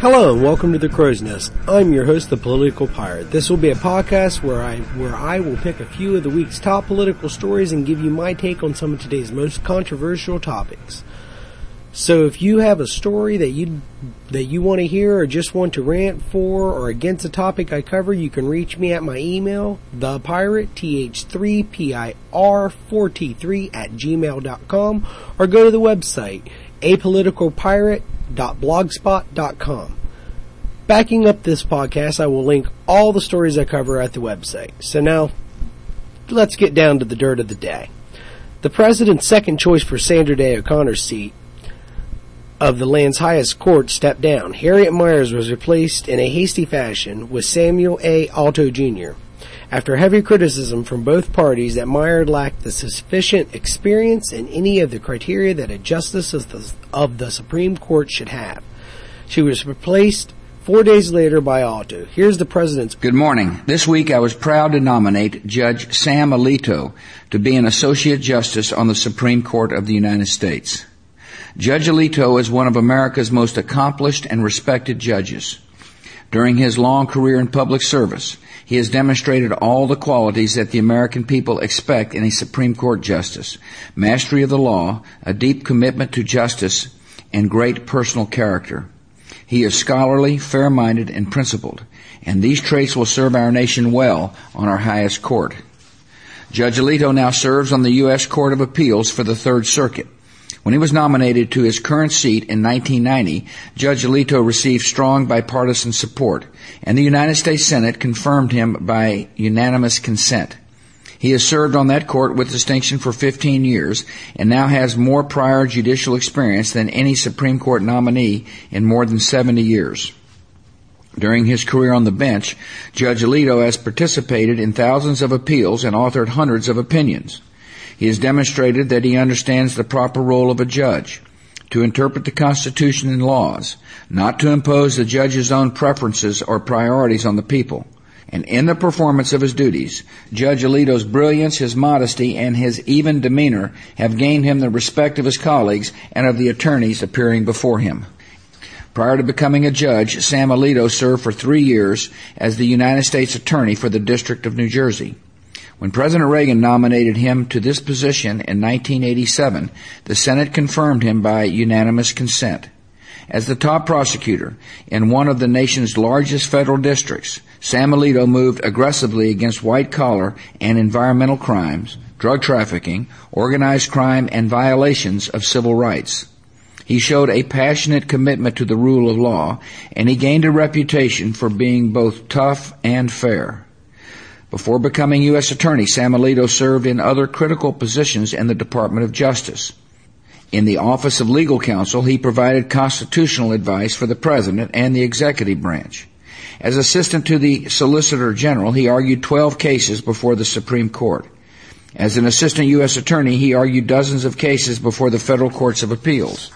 Hello and welcome to the Crow's Nest. I'm your host, the Political Pirate. This will be a podcast where I where I will pick a few of the week's top political stories and give you my take on some of today's most controversial topics. So if you have a story that you that you want to hear or just want to rant for or against a topic I cover, you can reach me at my email, thepirate, th3pir 4t3 at gmail.com or go to the website, apoliticalpirate.blogspot.com. Backing up this podcast, I will link all the stories I cover at the website. So now, let's get down to the dirt of the day. The president's second choice for Sandra Day O'Connor's seat of the land's highest court stepped down. Harriet Miers was replaced in a hasty fashion with Samuel A. Alito Jr. After heavy criticism from both parties that Miers lacked the sufficient experience in any of the criteria that a justice of the, of the Supreme Court should have. She was replaced four days later by auto. Here's the president's. Good morning. This week I was proud to nominate Judge Sam Alito to be an Associate Justice on the Supreme Court of the United States. Judge Alito is one of America's most accomplished and respected judges. During his long career in public service, he has demonstrated all the qualities that the American people expect in a Supreme Court justice. Mastery of the law, a deep commitment to justice, and great personal character. He is scholarly, fair-minded, and principled, and these traits will serve our nation well on our highest court. Judge Alito now serves on the U.S. Court of Appeals for the Third Circuit. When he was nominated to his current seat in 1990, Judge Alito received strong bipartisan support, and the United States Senate confirmed him by unanimous consent. He has served on that court with distinction for 15 years and now has more prior judicial experience than any Supreme Court nominee in more than 70 years. During his career on the bench, Judge Alito has participated in thousands of appeals and authored hundreds of opinions. He has demonstrated that he understands the proper role of a judge to interpret the Constitution and laws, not to impose the judge's own preferences or priorities on the people. And in the performance of his duties, Judge Alito's brilliance, his modesty, and his even demeanor have gained him the respect of his colleagues and of the attorneys appearing before him. Prior to becoming a judge, Sam Alito served for three years as the United States Attorney for the District of New Jersey. When President Reagan nominated him to this position in 1987, the Senate confirmed him by unanimous consent. As the top prosecutor in one of the nation's largest federal districts, Sam Alito moved aggressively against white collar and environmental crimes, drug trafficking, organized crime, and violations of civil rights. He showed a passionate commitment to the rule of law, and he gained a reputation for being both tough and fair. Before becoming U.S. Attorney, Sam Alito served in other critical positions in the Department of Justice. In the Office of Legal Counsel, he provided constitutional advice for the President and the executive branch. As assistant to the Solicitor General, he argued 12 cases before the Supreme Court. As an assistant U.S. Attorney, he argued dozens of cases before the federal courts of appeals.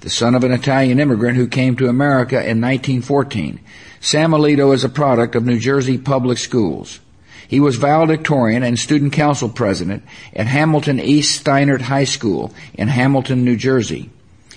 The son of an Italian immigrant who came to America in 1914, Sam Alito is a product of New Jersey public schools. He was valedictorian and student council president at Hamilton East Steinert High School in Hamilton, New Jersey.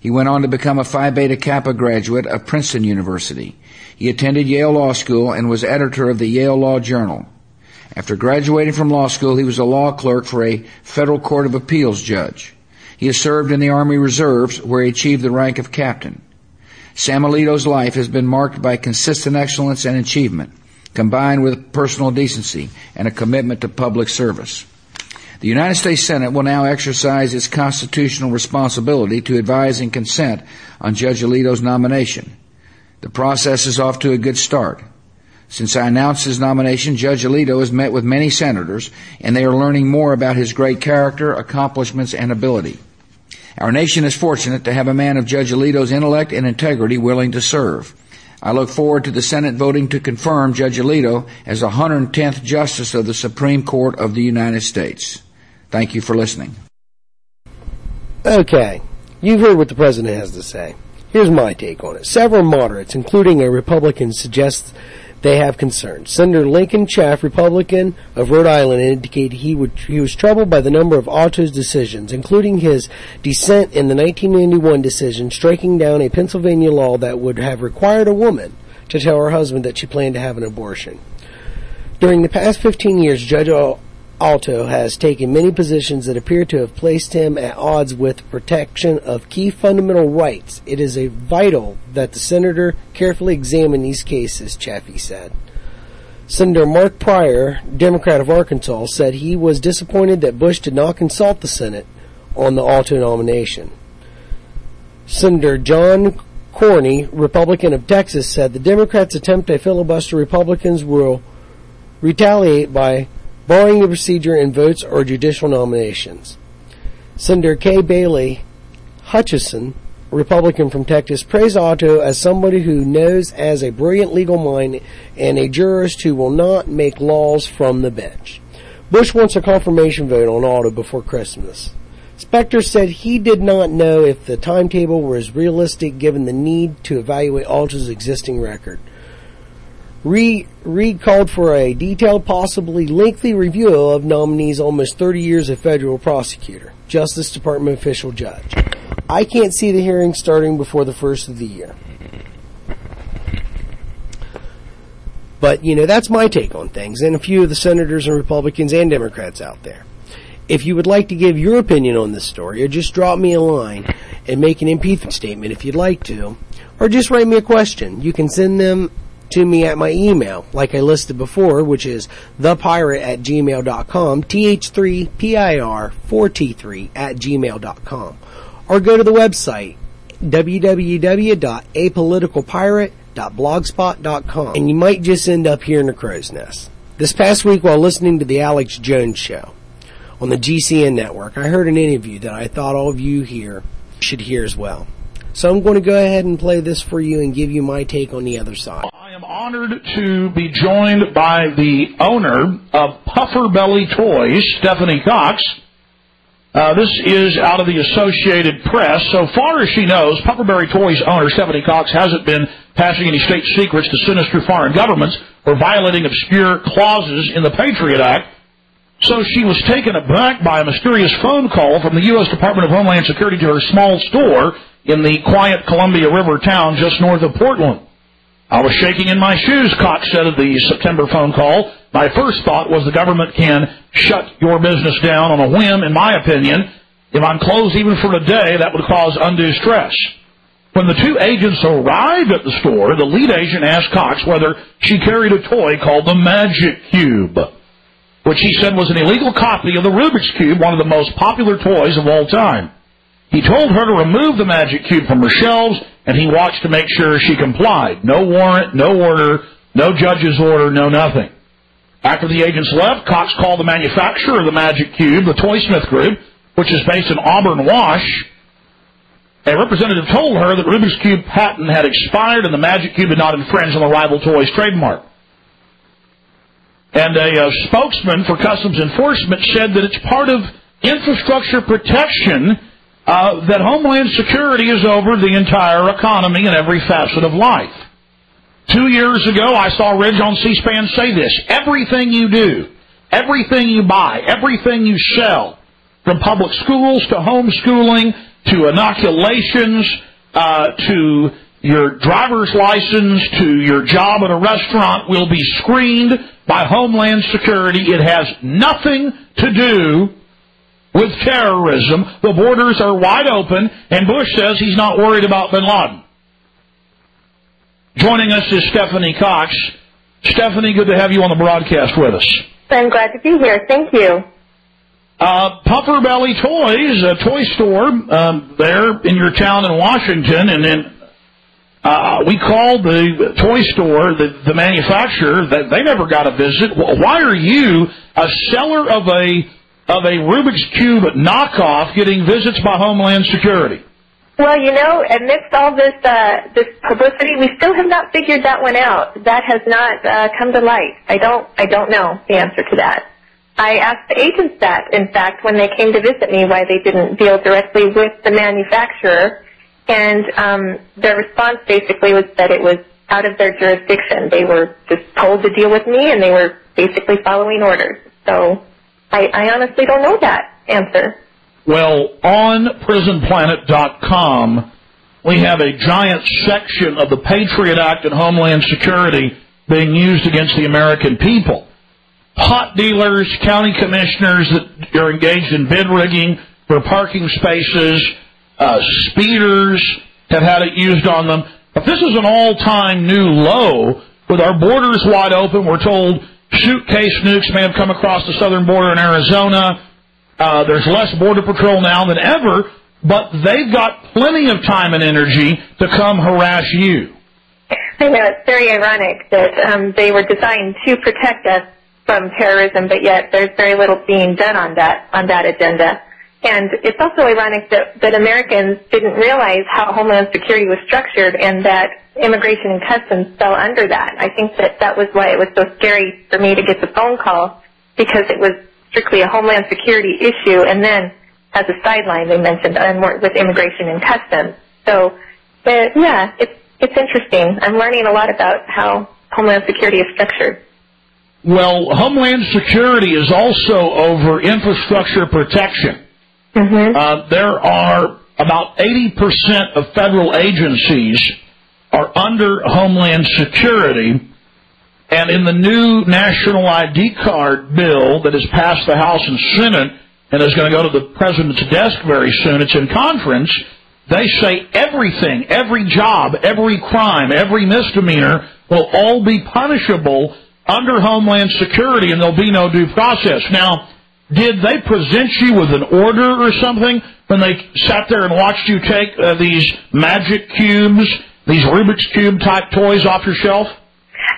He went on to become a Phi Beta Kappa graduate of Princeton University. He attended Yale Law School and was editor of the Yale Law Journal. After graduating from law school, he was a law clerk for a federal court of appeals judge. He has served in the Army Reserves where he achieved the rank of captain. Sam Alito's life has been marked by consistent excellence and achievement, combined with personal decency and a commitment to public service. The United States Senate will now exercise its constitutional responsibility to advise and consent on Judge Alito's nomination. The process is off to a good start. Since I announced his nomination, Judge Alito has met with many senators, and they are learning more about his great character, accomplishments, and ability. Our nation is fortunate to have a man of Judge Alito's intellect and integrity willing to serve. I look forward to the Senate voting to confirm Judge Alito as the 110th Justice of the Supreme Court of the United States. Thank you for listening. Okay, you've heard what the president has to say. Here's my take on it. Several moderates, including a Republican, suggest they have concerns. Senator Lincoln Chafee, Republican of Rhode Island, indicated he would he was troubled by the number of Alto's decisions, including his dissent in the 1991 decision striking down a Pennsylvania law that would have required a woman to tell her husband that she planned to have an abortion. During the past 15 years, Judge Alto has taken many positions that appear to have placed him at odds with protection of key fundamental rights. It is vital that the senator carefully examine these cases, Chafee said. Senator Mark Pryor, Democrat of Arkansas, said he was disappointed that Bush did not consult the Senate on the Alto nomination. Senator John Cornyn, Republican of Texas, said the Democrats' attempt to filibuster Republicans will retaliate by barring the procedure in votes or judicial nominations. Senator Kay Bailey Hutchison, Republican from Texas, praised Alto as somebody who knows as a brilliant legal mind and a jurist who will not make laws from the bench. Bush wants a confirmation vote on Alto before Christmas. Specter said he did not know if the timetable was realistic given the need to evaluate Alto's existing record. Reid called for a detailed, possibly lengthy review of nominees' almost 30 years of federal prosecutor, Justice Department official judge. I can't see the hearing starting before the first of the year. But, you know, that's my take on things and a few of the senators and Republicans and Democrats out there. If you would like to give your opinion on this story, or just drop me a line and make an impeachment statement if you'd like to, or just write me a question, you can send them to me at my email, like I listed before, which is thepirate at gmail.com, th3pir4t3 at gmail.com. Or go to the website, www.apoliticalpirate.blogspot.com, and you might just end up here in the crow's nest. This past week while listening to the Alex Jones show on the GCN network, I heard an interview that I thought all of you here should hear as well. So I'm going to go ahead and play this for you and give you my take on the other side honored to be joined by the owner of Puffer Belly Toys, Stephanie Cox. Uh, this is out of the Associated Press. So far as she knows, Puffer Belly Toys owner Stephanie Cox hasn't been passing any state secrets to sinister foreign governments or violating obscure clauses in the Patriot Act. So she was taken aback by a mysterious phone call from the U.S. Department of Homeland Security to her small store in the quiet Columbia River town just north of Portland. I was shaking in my shoes, Cox said of the September phone call. My first thought was the government can shut your business down on a whim, in my opinion. If I'm closed even for a day, that would cause undue stress. When the two agents arrived at the store, the lead agent asked Cox whether she carried a toy called the Magic Cube, which he said was an illegal copy of the Rubik's Cube, one of the most popular toys of all time. He told her to remove the Magic Cube from her shelves and he watched to make sure she complied. No warrant, no order, no judge's order, no nothing. After the agents left, Cox called the manufacturer of the Magic Cube, the Toysmith Group, which is based in Auburn Wash. A representative told her that Rubik's Cube patent had expired and the Magic Cube had not infringed on the rival toys trademark. And a, a spokesman for Customs Enforcement said that it's part of infrastructure protection uh, that Homeland Security is over the entire economy and every facet of life. Two years ago, I saw Ridge on C-SPAN say this. Everything you do, everything you buy, everything you sell, from public schools to homeschooling to inoculations uh, to your driver's license to your job at a restaurant will be screened by Homeland Security. It has nothing to do with terrorism. The borders are wide open, and Bush says he's not worried about bin Laden. Joining us is Stephanie Cox. Stephanie, good to have you on the broadcast with us. I'm glad to be here. Thank you. Uh, Puffer Belly Toys, a toy store um, there in your town in Washington, and then uh, we called the toy store, the, the manufacturer, that they never got a visit. Why are you a seller of a of a Rubik's Cube knockoff getting visits by Homeland Security? Well, you know, amidst all this uh, this publicity, we still have not figured that one out. That has not uh, come to light. I don't I don't know the answer to that. I asked the agents that, in fact, when they came to visit me, why they didn't deal directly with the manufacturer, and um, their response basically was that it was out of their jurisdiction. They were just told to deal with me, and they were basically following orders. So I, I honestly don't know that answer. Well, on prisonplanet.com, we have a giant section of the Patriot Act and Homeland Security being used against the American people. Pot dealers, county commissioners that are engaged in bid rigging for parking spaces, uh, speeders have had it used on them. But this is an all-time new low with our borders wide open. We're told suitcase nukes may have come across the southern border in Arizona. Uh, there's less border patrol now than ever, but they've got plenty of time and energy to come harass you. I know it's very ironic that um, they were designed to protect us from terrorism, but yet there's very little being done on that on that agenda. And it's also ironic that, that Americans didn't realize how Homeland Security was structured and that Immigration and Customs fell under that. I think that that was why it was so scary for me to get the phone call because it was strictly a Homeland Security issue and then as a sideline they mentioned with Immigration and Customs. So, but yeah, it's, it's interesting. I'm learning a lot about how Homeland Security is structured. Well, Homeland Security is also over infrastructure protection. Mm-hmm. Uh, there are about 80% of federal agencies are under Homeland Security. And in the new national ID card bill that has passed the House and Senate and is going to go to the president's desk very soon, it's in conference, they say everything, every job, every crime, every misdemeanor will all be punishable under Homeland Security and there'll be no due process. Now, did they present you with an order or something when they sat there and watched you take uh, these magic cubes, these Rubik's Cube type toys off your shelf?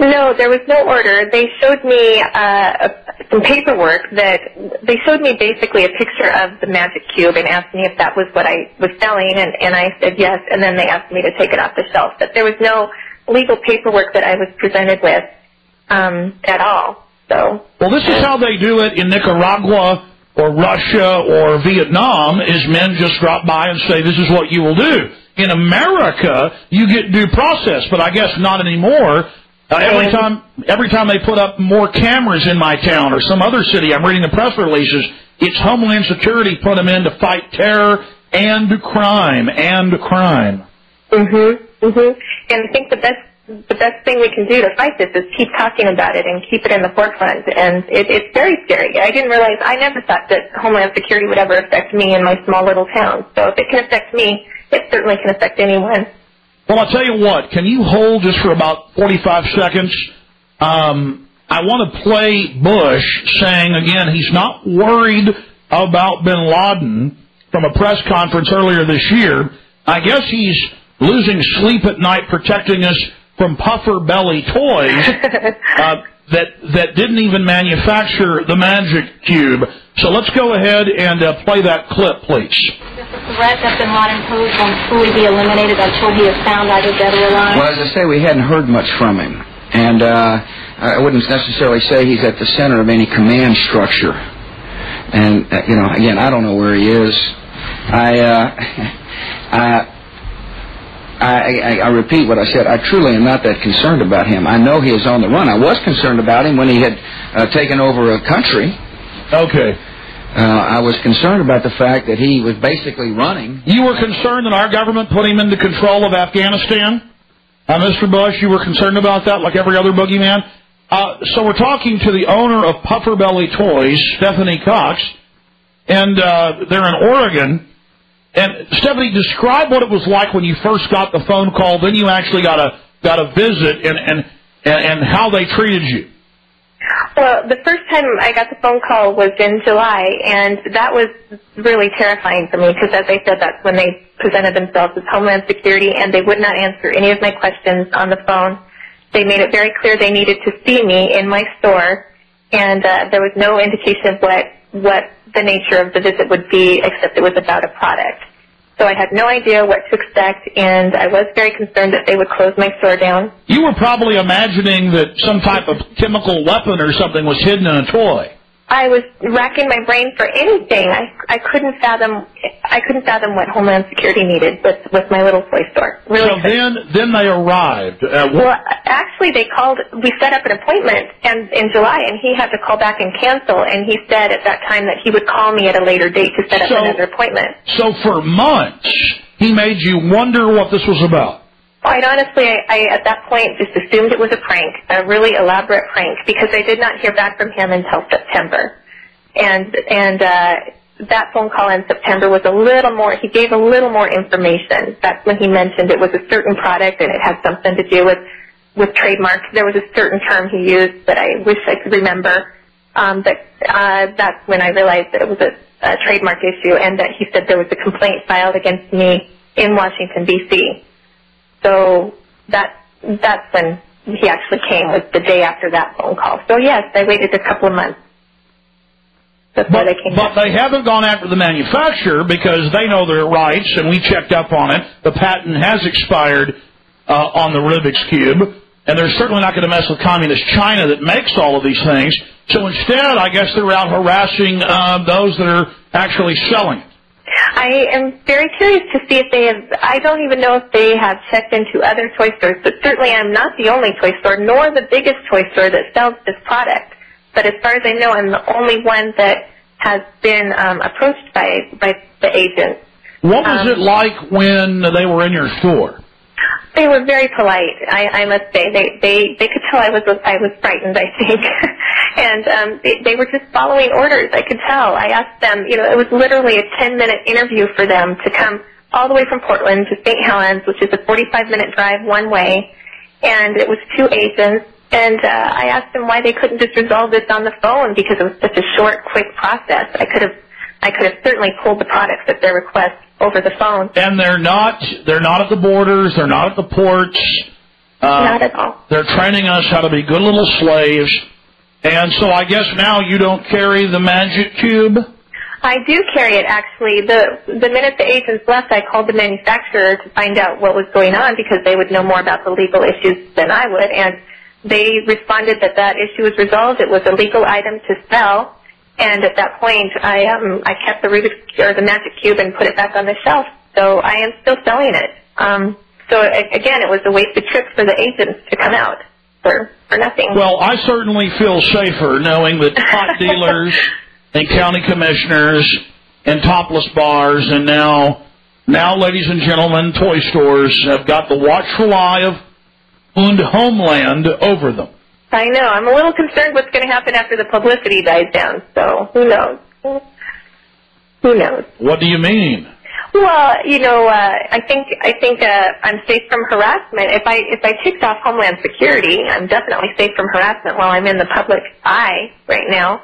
No, there was no order. They showed me uh, some paperwork that they showed me basically a picture of the magic cube and asked me if that was what I was selling, and, and I said yes, and then they asked me to take it off the shelf. But there was no legal paperwork that I was presented with um, at all. So. Well, this is how they do it in Nicaragua or Russia or Vietnam is men just drop by and say, this is what you will do. In America, you get due process, but I guess not anymore. Uh, every time, every time they put up more cameras in my town or some other city, I'm reading the press releases. It's Homeland Security put them in to fight terror and crime and crime. Mhm. Mhm. And I think the best the best thing we can do to fight this is keep talking about it and keep it in the forefront. And it, it's very scary. I didn't realize, I never thought that Homeland Security would ever affect me in my small little town. So if it can affect me, it certainly can affect anyone. Well, I'll tell you what, can you hold just for about 45 seconds? Um, I want to play Bush saying again he's not worried about bin Laden from a press conference earlier this year. I guess he's losing sleep at night protecting us from puffer belly toys uh, that that didn't even manufacture the magic cube. So let's go ahead and uh, play that clip, please. Does the threat that Bin Laden posed won't fully be eliminated until he is found either dead or alive? Well, as I say, we hadn't heard much from him, and uh, I wouldn't necessarily say he's at the center of any command structure. And uh, you know, again, I don't know where he is. I, uh, I I, I, I repeat what I said. I truly am not that concerned about him. I know he is on the run. I was concerned about him when he had uh, taken over a country. Okay. Uh, I was concerned about the fact that he was basically running. You were concerned that our government put him into control of Afghanistan? Uh, Mr. Bush, you were concerned about that like every other boogeyman? Uh, so we're talking to the owner of Puffer Belly Toys, Stephanie Cox, and uh, they're in Oregon. And Stephanie, describe what it was like when you first got the phone call. Then you actually got a got a visit, and and and how they treated you. Well, the first time I got the phone call was in July, and that was really terrifying for me because, as I said, that's when they presented themselves as Homeland Security, and they would not answer any of my questions on the phone. They made it very clear they needed to see me in my store, and uh, there was no indication of what what the nature of the visit would be, except it was about a product. So I had no idea what to expect, and I was very concerned that they would close my store down. You were probably imagining that some type of chemical weapon or something was hidden in a toy. I was racking my brain for anything. I I couldn't fathom I couldn't fathom what Homeland Security needed with with my little toy store. Really. So then, then they arrived. Uh, wh- well, actually, they called. We set up an appointment and in July, and he had to call back and cancel. And he said at that time that he would call me at a later date to set up So- another appointment. so for months, he made you wonder what this was about. Quite honestly, I, at that point just assumed it was a prank, a really elaborate prank, because I did not hear back from him until September, and and uh, that phone call in September was a little more. He gave a little more information. That's when he mentioned it was a certain product and it had something to do with with trademarks. There was a certain term he used that I wish I could remember. Um, but uh, that's when I realized that it was a, a trademark issue, and that he said there was a complaint filed against me in Washington D.C. So that that's when he actually came was the day after that phone call. So yes, I waited a couple of months before But, they came but they haven't gone after the manufacturer because they know their rights, and we checked up on it. The patent has expired uh, on the Rubik's Cube, and they're certainly not going to mess with communist China that makes all of these things. So instead, I guess they're out harassing uh, those that are actually selling it. I am very curious to see if they have. I don't even know if they have checked into other toy stores, but certainly I'm not the only toy store, nor the biggest toy store that sells this product. But as far as I know, I'm the only one that has been um, approached by by the agents. What was Um, it like when they were in your store? They were very polite. I, I must say, they they they could tell I was I was frightened. I think, and um, they, they were just following orders. I could tell. I asked them. You know, it was literally a ten minute interview for them to come all the way from Portland to St. Helens, which is a forty five minute drive one way, and it was two agents. And uh, I asked them why they couldn't just resolve this on the phone because it was such a short, quick process. I could have I could have certainly pulled the products at their request over the phone. And they're not they're not at the borders, they're not at the ports. Uh, Not at all. They're training us how to be good little slaves. And so I guess now you don't carry the magic cube. I do carry it actually. The the minute the agents left, I called the manufacturer to find out what was going on because they would know more about the legal issues than I would, and they responded that that issue was resolved. It was a legal item to sell, and at that point, I um I kept the Rubik's or the Magic Cube and put it back on the shelf. So I am still selling it. Um, so again, it was a wasted trip for the agents to come out for for nothing. Well, I certainly feel safer knowing that pot dealers and county commissioners and topless bars and now, now, ladies and gentlemen, toy stores have got the watchful eye of Homeland over them. I know. I'm a little concerned what's going to happen after the publicity dies down. So who knows? Who knows? What do you mean? Well, you know, uh, I think I think uh, I'm safe from harassment. If I if I ticked off Homeland Security, I'm definitely safe from harassment while I'm in the public eye right now.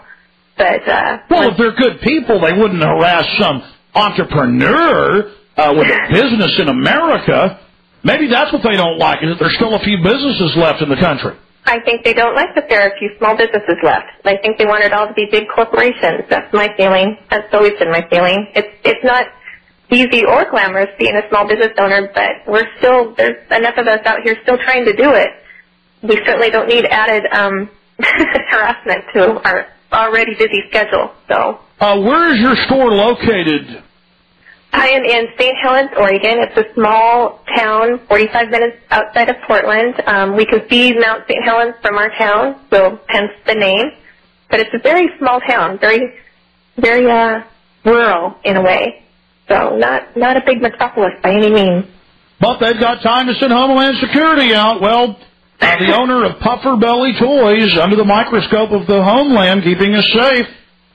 But uh, Well, if they're good people, they wouldn't harass some entrepreneur uh, with a business in America. Maybe that's what they don't like, is that there's still a few businesses left in the country. I think they don't like that there are a few small businesses left. I think they want it all to be big corporations. That's my feeling. That's always been my feeling. It's it's not easy or glamorous being a small business owner, but we're still there's enough of us out here still trying to do it. We certainly don't need added um, harassment to our already busy schedule. So Uh, where is your store located? I am in St. Helens, Oregon. It's a small town, 45 minutes outside of Portland. Um, we can see Mount St. Helens from our town, so hence the name. But it's a very small town, very, very uh, rural in a way. So not not a big metropolis by any means. But they've got time to send Homeland Security out. Well, uh, the owner of Puffer Belly Toys, under the microscope of the Homeland, keeping us safe.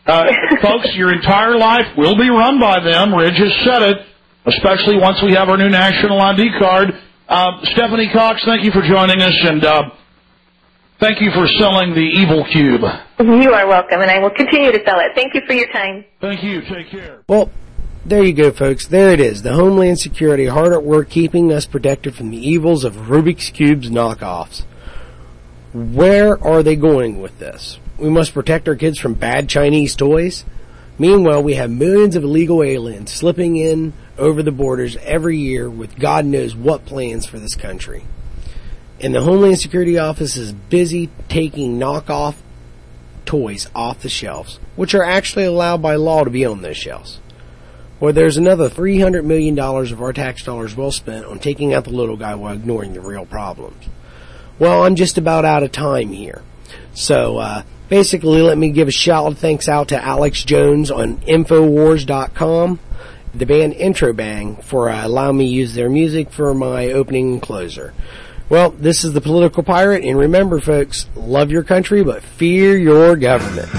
Uh, folks, your entire life will be run by them. Ridge has said it, especially once we have our new national ID card. Uh, Stephanie Cox, thank you for joining us, and uh, thank you for selling the Evil Cube. You are welcome, and I will continue to sell it. Thank you for your time. Thank you. Take care. Well, there you go, folks. There it is. The Homeland Security hard at work keeping us protected from the evils of Rubik's Cube's knockoffs. Where are they going with this? We must protect our kids from bad Chinese toys? Meanwhile, we have millions of illegal aliens slipping in over the borders every year with God knows what plans for this country. And the Homeland Security Office is busy taking knockoff toys off the shelves, which are actually allowed by law to be on those shelves. Or there's another $300 million of our tax dollars well spent on taking out the little guy while ignoring the real problems. Well, I'm just about out of time here. So, uh, basically let me give a shout of thanks out to Alex Jones on Infowars.com, the band Intro Bang, for uh, allowing me use their music for my opening and closer. Well, this is the Political Pirate, and remember folks, love your country, but fear your government.